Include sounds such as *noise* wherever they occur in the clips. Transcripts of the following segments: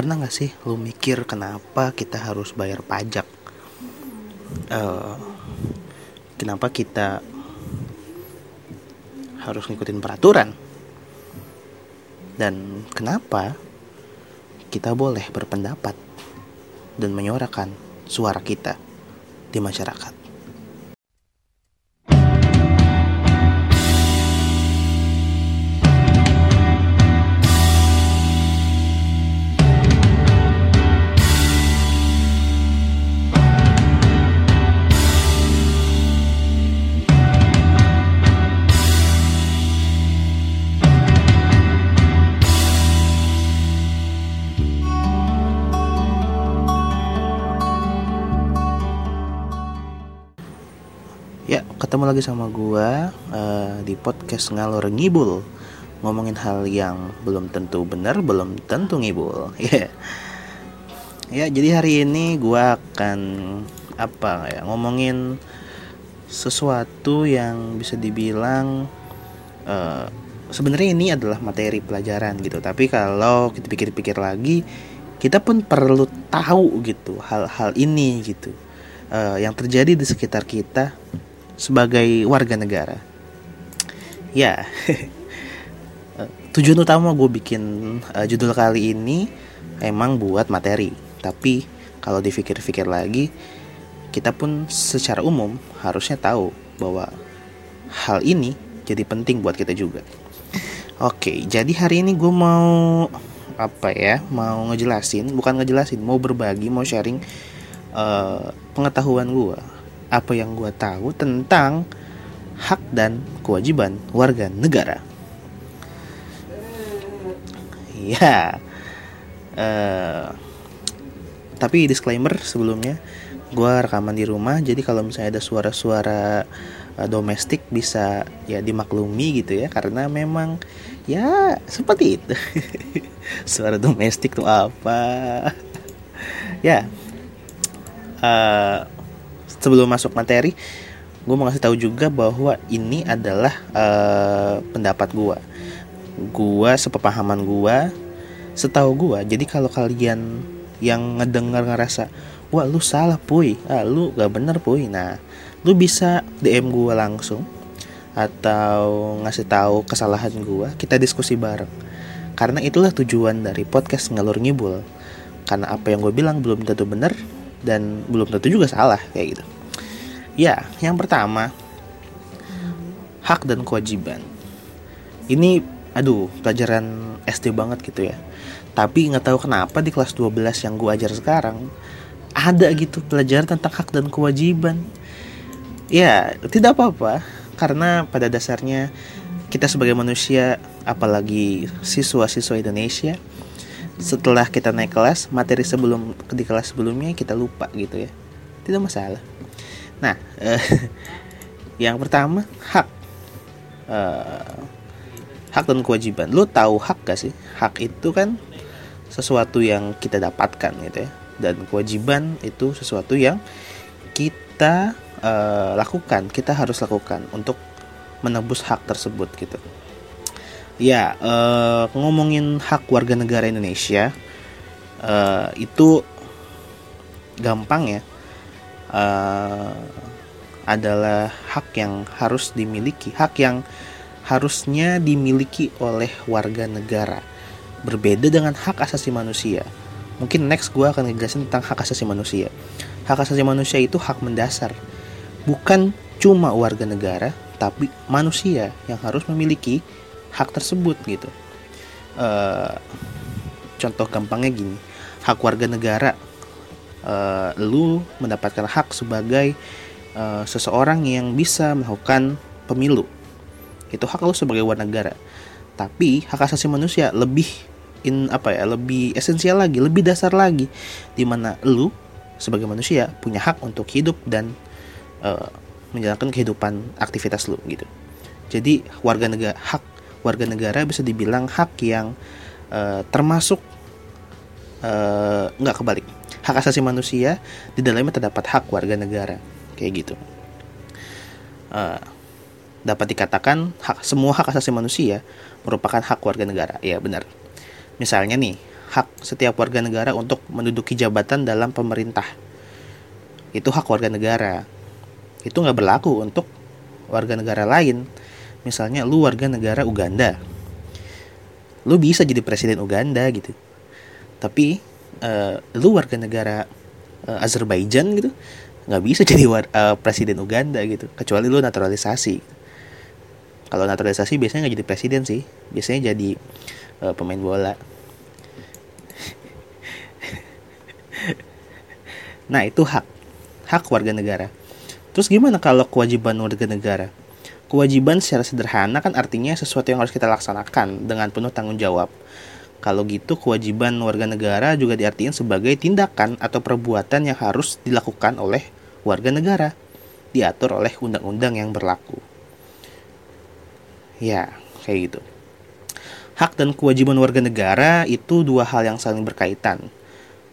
pernah nggak sih lu mikir kenapa kita harus bayar pajak? Uh, kenapa kita harus ngikutin peraturan? Dan kenapa kita boleh berpendapat dan menyuarakan suara kita di masyarakat? Ketemu lagi sama gua uh, di podcast ngalor ngibul ngomongin hal yang belum tentu benar, belum tentu ngibul. *laughs* Ya, ya jadi hari ini gua akan apa ya ngomongin sesuatu yang bisa dibilang uh, sebenarnya ini adalah materi pelajaran gitu. Tapi kalau kita pikir-pikir lagi, kita pun perlu tahu gitu hal-hal ini gitu uh, yang terjadi di sekitar kita sebagai warga negara. Ya, *laughs* tujuan utama gue bikin uh, judul kali ini emang buat materi. Tapi kalau dipikir-pikir lagi, kita pun secara umum harusnya tahu bahwa hal ini jadi penting buat kita juga. Oke, jadi hari ini gue mau apa ya? Mau ngejelasin, bukan ngejelasin, mau berbagi, mau sharing uh, pengetahuan gue apa yang gue tahu tentang hak dan kewajiban warga negara. Ya, uh, tapi disclaimer sebelumnya, gue rekaman di rumah, jadi kalau misalnya ada suara-suara uh, domestik bisa ya dimaklumi gitu ya, karena memang ya seperti itu. *laughs* suara domestik tuh apa? ya, uh, sebelum masuk materi gue mau ngasih tahu juga bahwa ini adalah uh, pendapat gue gue sepemahaman gue setahu gue jadi kalau kalian yang ngedengar ngerasa wah lu salah puy. Ah, lu gak bener puy. Nah lu bisa dm gue langsung atau ngasih tahu kesalahan gue kita diskusi bareng. Karena itulah tujuan dari podcast ngalur ngibul. Karena apa yang gue bilang belum tentu benar dan belum tentu juga salah kayak gitu. Ya, yang pertama hak dan kewajiban. Ini aduh, pelajaran SD banget gitu ya. Tapi nggak tahu kenapa di kelas 12 yang gue ajar sekarang ada gitu pelajaran tentang hak dan kewajiban. Ya, tidak apa-apa karena pada dasarnya kita sebagai manusia apalagi siswa-siswa Indonesia setelah kita naik kelas materi sebelum di kelas sebelumnya kita lupa gitu ya. Tidak masalah. Nah eh, *laughs* yang pertama hak. Eh, hak dan kewajiban. Lo tahu hak gak sih? Hak itu kan sesuatu yang kita dapatkan gitu ya. Dan kewajiban itu sesuatu yang kita eh, lakukan. Kita harus lakukan untuk menebus hak tersebut gitu Ya, uh, ngomongin hak warga negara Indonesia uh, itu gampang ya. Uh, adalah hak yang harus dimiliki, hak yang harusnya dimiliki oleh warga negara. Berbeda dengan hak asasi manusia. Mungkin next gue akan ngejelasin tentang hak asasi manusia. Hak asasi manusia itu hak mendasar. Bukan cuma warga negara, tapi manusia yang harus memiliki hak tersebut gitu. Uh, contoh gampangnya gini hak warga negara. Uh, lu mendapatkan hak sebagai uh, seseorang yang bisa melakukan pemilu. Itu hak lu sebagai warga negara. Tapi hak asasi manusia lebih in apa ya lebih esensial lagi lebih dasar lagi. Di mana lu sebagai manusia punya hak untuk hidup dan uh, menjalankan kehidupan aktivitas lu gitu. Jadi warga negara hak warga negara bisa dibilang hak yang uh, termasuk uh, nggak kebalik hak asasi manusia di dalamnya terdapat hak warga negara kayak gitu uh, dapat dikatakan hak semua hak asasi manusia merupakan hak warga negara ya benar misalnya nih hak setiap warga negara untuk menduduki jabatan dalam pemerintah. Itu hak warga negara. Itu nggak berlaku untuk warga negara lain. Misalnya lu warga negara Uganda. Lu bisa jadi presiden Uganda gitu. Tapi uh, lu warga negara uh, Azerbaijan gitu nggak bisa *laughs* jadi war, uh, presiden Uganda gitu. Kecuali lu naturalisasi. Kalau naturalisasi biasanya nggak jadi presiden sih. Biasanya jadi uh, pemain bola. *laughs* Nah itu hak. Hak warga negara. Terus gimana kalau kewajiban warga negara kewajiban secara sederhana kan artinya sesuatu yang harus kita laksanakan dengan penuh tanggung jawab kalau gitu kewajiban warga negara juga diartikan sebagai tindakan atau perbuatan yang harus dilakukan oleh warga negara diatur oleh undang-undang yang berlaku. Ya, kayak gitu. Hak dan kewajiban warga negara itu dua hal yang saling berkaitan.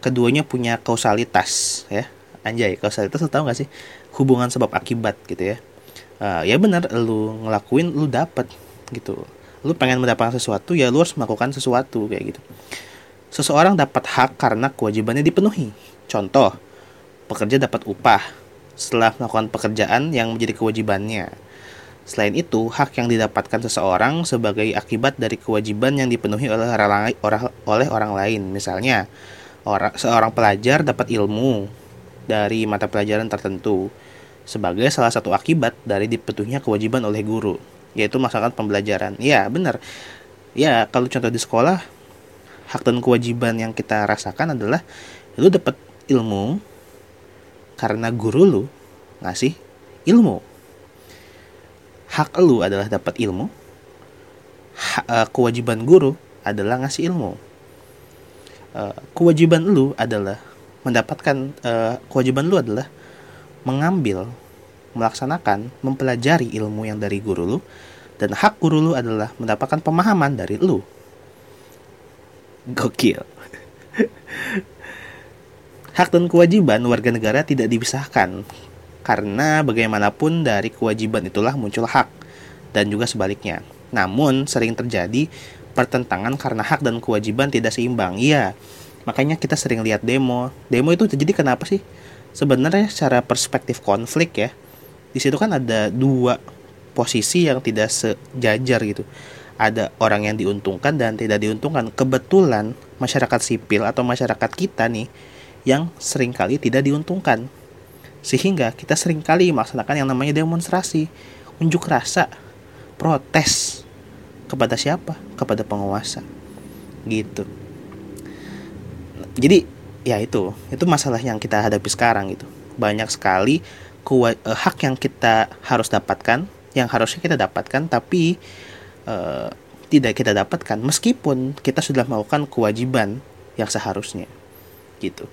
Keduanya punya kausalitas, ya. Anjay, kausalitas lo tau gak sih? Hubungan sebab akibat gitu ya. Uh, ya benar, lu ngelakuin, lu dapat gitu. Lu pengen mendapatkan sesuatu, ya lu harus melakukan sesuatu kayak gitu. Seseorang dapat hak karena kewajibannya dipenuhi. Contoh, pekerja dapat upah setelah melakukan pekerjaan yang menjadi kewajibannya. Selain itu, hak yang didapatkan seseorang sebagai akibat dari kewajiban yang dipenuhi oleh orang, orang, oleh orang lain. Misalnya, orang, seorang pelajar dapat ilmu dari mata pelajaran tertentu sebagai salah satu akibat dari dipenuhinya kewajiban oleh guru, yaitu melaksanakan pembelajaran. Ya, benar. Ya, kalau contoh di sekolah, hak dan kewajiban yang kita rasakan adalah lu dapat ilmu karena guru lu ngasih ilmu. Hak lu adalah dapat ilmu. Ha, uh, kewajiban guru adalah ngasih ilmu. Uh, kewajiban lu adalah mendapatkan uh, kewajiban lu adalah mengambil, melaksanakan, mempelajari ilmu yang dari guru lu dan hak guru lu adalah mendapatkan pemahaman dari lu. Gokil. *laughs* Hak dan kewajiban warga negara tidak dipisahkan, karena bagaimanapun dari kewajiban itulah muncul hak, dan juga sebaliknya. Namun, sering terjadi pertentangan karena hak dan kewajiban tidak seimbang. Iya, makanya kita sering lihat demo. Demo itu terjadi kenapa sih? Sebenarnya secara perspektif konflik ya, di situ kan ada dua posisi yang tidak sejajar gitu. Ada orang yang diuntungkan dan tidak diuntungkan. Kebetulan masyarakat sipil atau masyarakat kita nih yang sering kali tidak diuntungkan. Sehingga kita sering kali melaksanakan yang namanya demonstrasi, unjuk rasa, protes kepada siapa? Kepada penguasa. Gitu. Jadi ya itu, itu masalah yang kita hadapi sekarang gitu. Banyak sekali kuat, eh, hak yang kita harus dapatkan, yang harusnya kita dapatkan tapi eh, tidak kita dapatkan meskipun kita sudah melakukan kewajiban yang seharusnya gitu.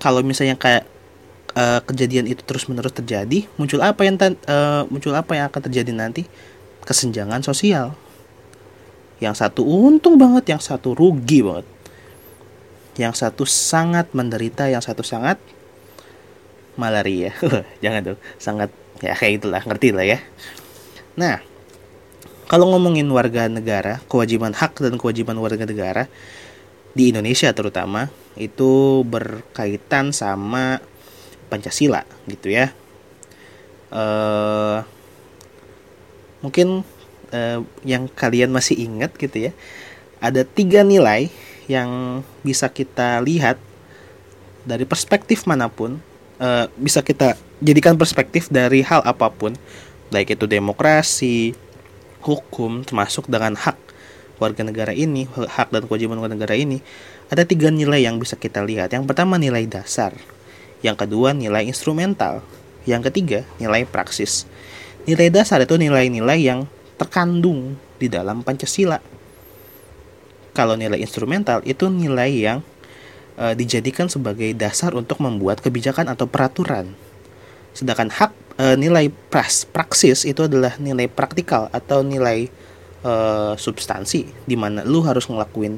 Kalau misalnya kayak uh, kejadian itu terus menerus terjadi muncul apa yang uh, muncul apa yang akan terjadi nanti? Kesenjangan sosial. Yang satu untung banget yang satu rugi banget yang satu sangat menderita yang satu sangat malaria. *laughs* Jangan tuh sangat ya kayak itulah ngerti lah ya. Nah kalau ngomongin warga negara kewajiban hak dan kewajiban warga negara di Indonesia terutama itu berkaitan sama Pancasila gitu ya. Uh, mungkin uh, yang kalian masih ingat gitu ya, ada tiga nilai yang bisa kita lihat dari perspektif mana pun, uh, bisa kita jadikan perspektif dari hal apa pun, baik itu demokrasi, hukum, termasuk dengan hak warga negara ini, hak dan kewajiban warga negara ini, ada tiga nilai yang bisa kita lihat. Yang pertama nilai dasar, yang kedua nilai instrumental, yang ketiga nilai praksis. Nilai dasar itu nilai-nilai yang terkandung di dalam Pancasila. Kalau nilai instrumental itu nilai yang e, dijadikan sebagai dasar untuk membuat kebijakan atau peraturan. Sedangkan hak e, nilai pras, praksis itu adalah nilai praktikal atau nilai e, substansi di mana lu harus ngelakuin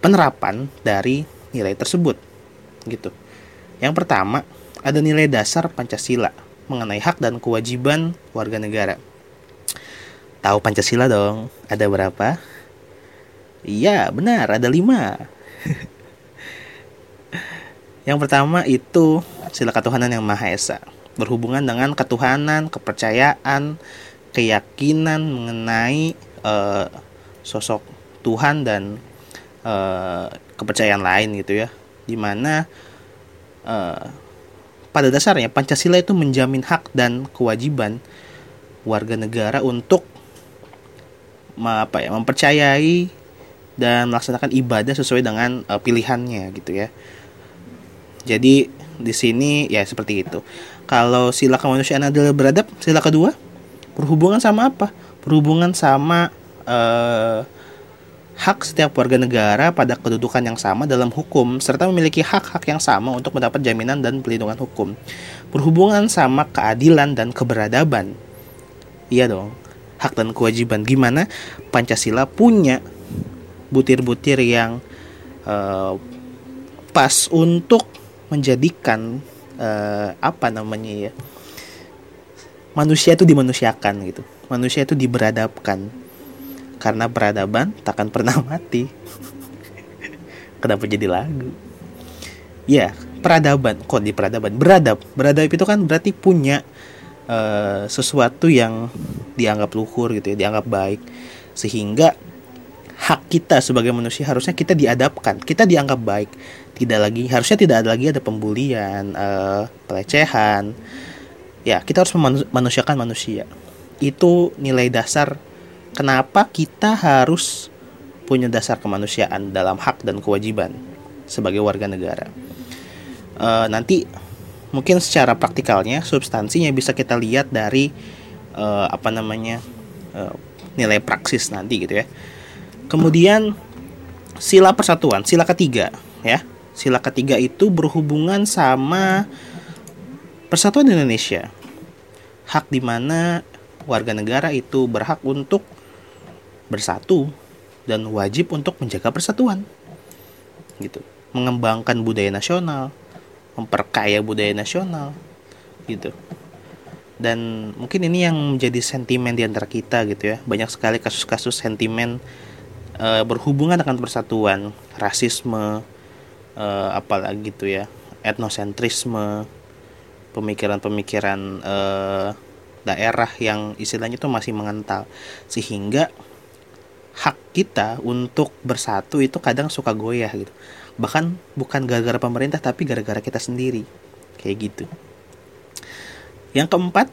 penerapan dari nilai tersebut gitu. Yang pertama, ada nilai dasar Pancasila mengenai hak dan kewajiban warga negara. Tahu Pancasila dong? Ada berapa? Iya, benar, ada lima. yang pertama itu sila ketuhanan yang Maha Esa. Berhubungan dengan ketuhanan, kepercayaan, keyakinan mengenai uh, sosok Tuhan dan uh, kepercayaan lain gitu ya. Di mana uh, pada dasarnya Pancasila itu menjamin hak dan kewajiban warga negara untuk apa ya mempercayai dan melaksanakan ibadah sesuai dengan uh, pilihannya gitu ya. Jadi di sini ya seperti itu. Kalau sila kemanusiaan adalah beradab, sila kedua berhubungan sama apa? Berhubungan sama uh, hak setiap warga negara pada kedudukan yang sama dalam hukum serta memiliki hak-hak yang sama untuk mendapat jaminan dan pelindungan hukum. Berhubungan sama keadilan dan keberadaban. Iya dong. Hak dan kewajiban gimana Pancasila punya butir-butir yang uh, pas untuk menjadikan uh, apa namanya ya manusia itu dimanusiakan gitu. Manusia itu diberadabkan. Karena peradaban takkan pernah *laughs* mati. Kenapa jadi lagu? Ya peradaban. Kok di peradaban? Beradab. Beradab itu kan berarti punya uh, sesuatu yang dianggap luhur gitu ya dianggap baik. Sehingga hak kita sebagai manusia harusnya kita diadapkan kita dianggap baik. Tidak lagi harusnya tidak ada lagi ada pembulian uh, pelecehan. Ya kita harus memanusiakan manusia. Itu nilai dasar kenapa kita harus punya dasar kemanusiaan dalam hak dan kewajiban sebagai warga negara. Uh, nanti mungkin secara praktikalnya substansinya bisa kita lihat dari uh, apa namanya uh, nilai praksis nanti gitu ya Kemudian sila persatuan, sila ketiga ya. Sila ketiga itu berhubungan sama persatuan Indonesia. Hak di mana warga negara itu berhak untuk bersatu dan wajib untuk menjaga persatuan. Gitu. Mengembangkan budaya nasional, memperkaya budaya nasional gitu dan mungkin ini yang menjadi sentimen di antara kita gitu ya banyak sekali kasus-kasus sentimen e, berhubungan dengan persatuan rasisme e, apalagi gitu ya etnosentrisme pemikiran-pemikiran e, daerah yang istilahnya itu masih mengental. Sehingga hak kita untuk bersatu itu kadang suka goyah gitu. Bahkan bukan gara-gara pemerintah tapi gara-gara kita sendiri. Kayak gitu. Yang keempat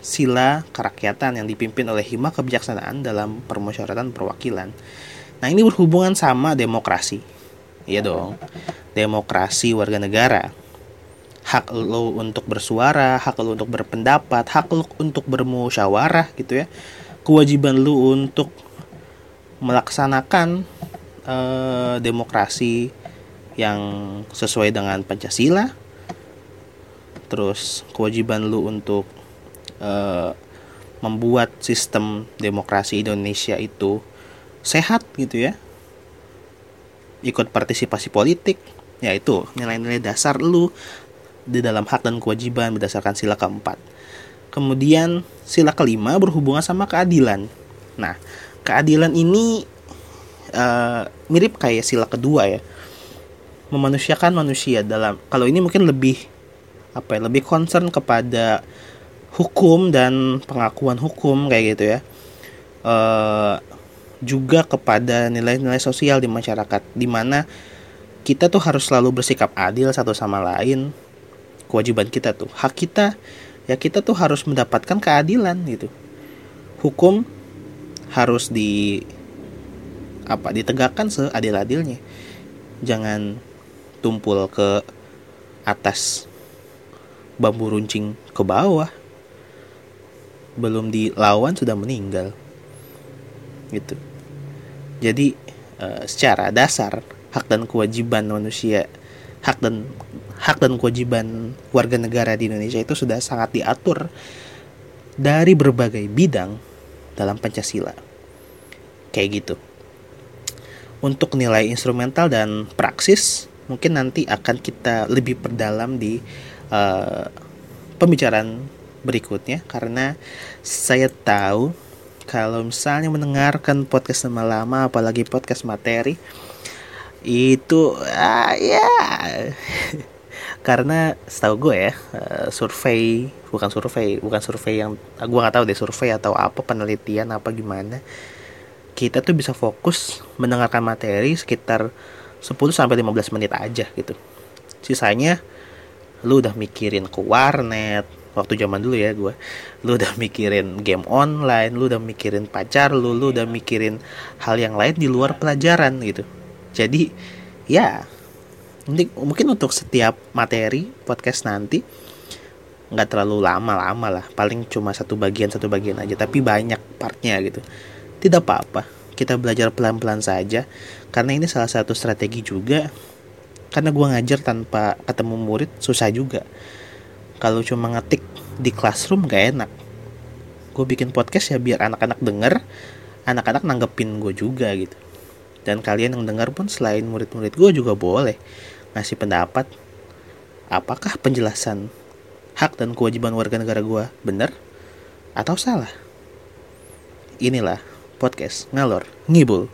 sila kerakyatan yang dipimpin oleh hima kebijaksanaan dalam permusyawaratan perwakilan. Nah, ini berhubungan sama demokrasi. Iya dong. Demokrasi warga negara. Hak lo untuk bersuara, hak lo untuk berpendapat, hak lo untuk bermusyawarah gitu ya. Kewajiban lo untuk melaksanakan eh, demokrasi yang sesuai dengan Pancasila. Terus kewajiban lu untuk uh, membuat sistem demokrasi Indonesia itu sehat gitu ya. Ikut partisipasi politik yaitu nilai-nilai dasar lu di dalam hak dan kewajiban berdasarkan sila keempat. Kemudian sila kelima berhubungan sama keadilan. Nah keadilan ini uh, mirip kayak sila kedua ya. Memanusiakan manusia dalam kalau ini mungkin lebih apa ya lebih concern kepada hukum dan pengakuan hukum kayak gitu ya. Uh, juga kepada nilai-nilai sosial di masyarakat di mana kita tuh harus selalu bersikap adil satu sama lain. Kewajiban kita tuh hak kita ya kita tuh harus mendapatkan keadilan gitu. Hukum harus di apa ditegakkan seadil-adilnya. Jangan tumpul ke atas bambu runcing ke bawah belum dilawan sudah meninggal. Gitu. Jadi uh, secara dasar hak dan kewajiban manusia hak dan hak dan kewajiban warga negara di Indonesia itu sudah sangat diatur dari berbagai bidang dalam Pancasila. Kayak gitu. Untuk nilai instrumental dan praksis mungkin nanti akan kita lebih perdalam di uh, pembicaraan berikutnya karena saya tahu kalau misalnya mendengarkan podcast lama-lama apalagi podcast materi itu ah, ya. *laughs* Karena setahu gue ya uh, survei bukan survei bukan survei yang gue nggak tahu deh survei atau apa penelitian apa gimana kita tuh bisa fokus mendengarkan materi sekitar 10 sampai 15 menit aja gitu. Sisanya lu udah mikirin ke warnet waktu zaman dulu ya gue lu udah mikirin game online lu udah mikirin pacar lu lu udah mikirin hal yang lain di luar pelajaran gitu. Jadi ya mungkin untuk setiap materi podcast nanti nggak terlalu lama-lama lah. Paling cuma satu bagian satu bagian aja. Tapi banyak partnya gitu. Tidak apa-apa. Kita belajar pelan-pelan saja. Karena ini salah satu strategi juga. Karena gue ngajar tanpa ketemu murid susah juga kalau cuma ngetik di classroom gak enak gue bikin podcast ya biar anak-anak denger anak-anak nanggepin gue juga gitu dan kalian yang dengar pun selain murid-murid gue juga boleh ngasih pendapat apakah penjelasan hak dan kewajiban warga negara gue benar atau salah. Inilah podcast ngalor ngibul.